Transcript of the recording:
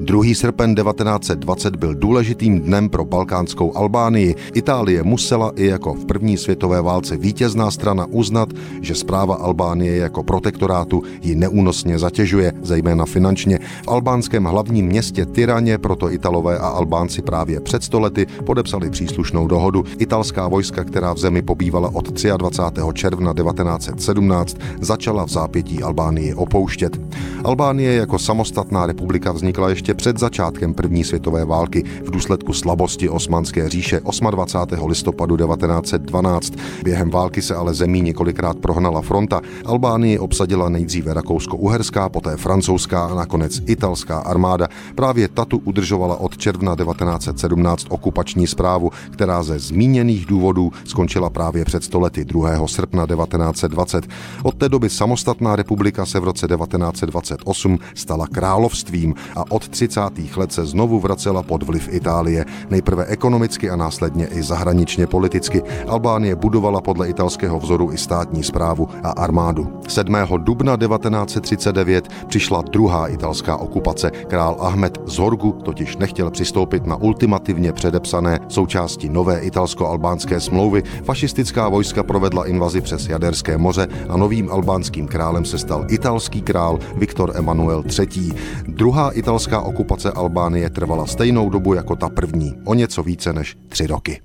2. srpen 1920 byl důležitým dnem pro balkánskou Albánii. Itálie musela i jako v první světové válce vítězná strana uznat, že zpráva Albánie jako protektorátu ji neúnosně zatěžuje, zejména finančně. V albánském hlavním městě Tyraně proto Italové a Albánci právě před stolety podepsali příslušnou dohodu. Italská vojska, která v zemi pobývala od 23. června 1917, začala v zápětí Albánii opouštět. Albánie jako samostatná republika vznikla ještě před začátkem první světové války v důsledku slabosti Osmanské říše 28. listopadu 1912. Během války se ale zemí několikrát prohnala fronta. Albánii obsadila nejdříve rakousko-uherská, poté francouzská a nakonec italská armáda. Právě tatu udržovala od června 1917 okupační zprávu, která ze zmíněných důvodů skončila právě před stolety 2. srpna 1920. Od té doby samostatná republika se v roce 1928 stala královstvím a od 30. let se znovu vracela pod vliv Itálie, nejprve ekonomicky a následně i zahraničně politicky. Albánie budovala podle italského vzoru i státní zprávu a armádu. 7. dubna 1939 přišla druhá italská okupace. Král Ahmed z Horgu totiž nechtěl přistoupit na ultimativně předepsané součásti nové italsko-albánské smlouvy. Fašistická vojska provedla invazi přes Jaderské moře a novým albánským králem se stal italský král Viktor Emanuel III. Druhá italská okupace Albánie trvala stejnou dobu jako ta první, o něco více než tři roky.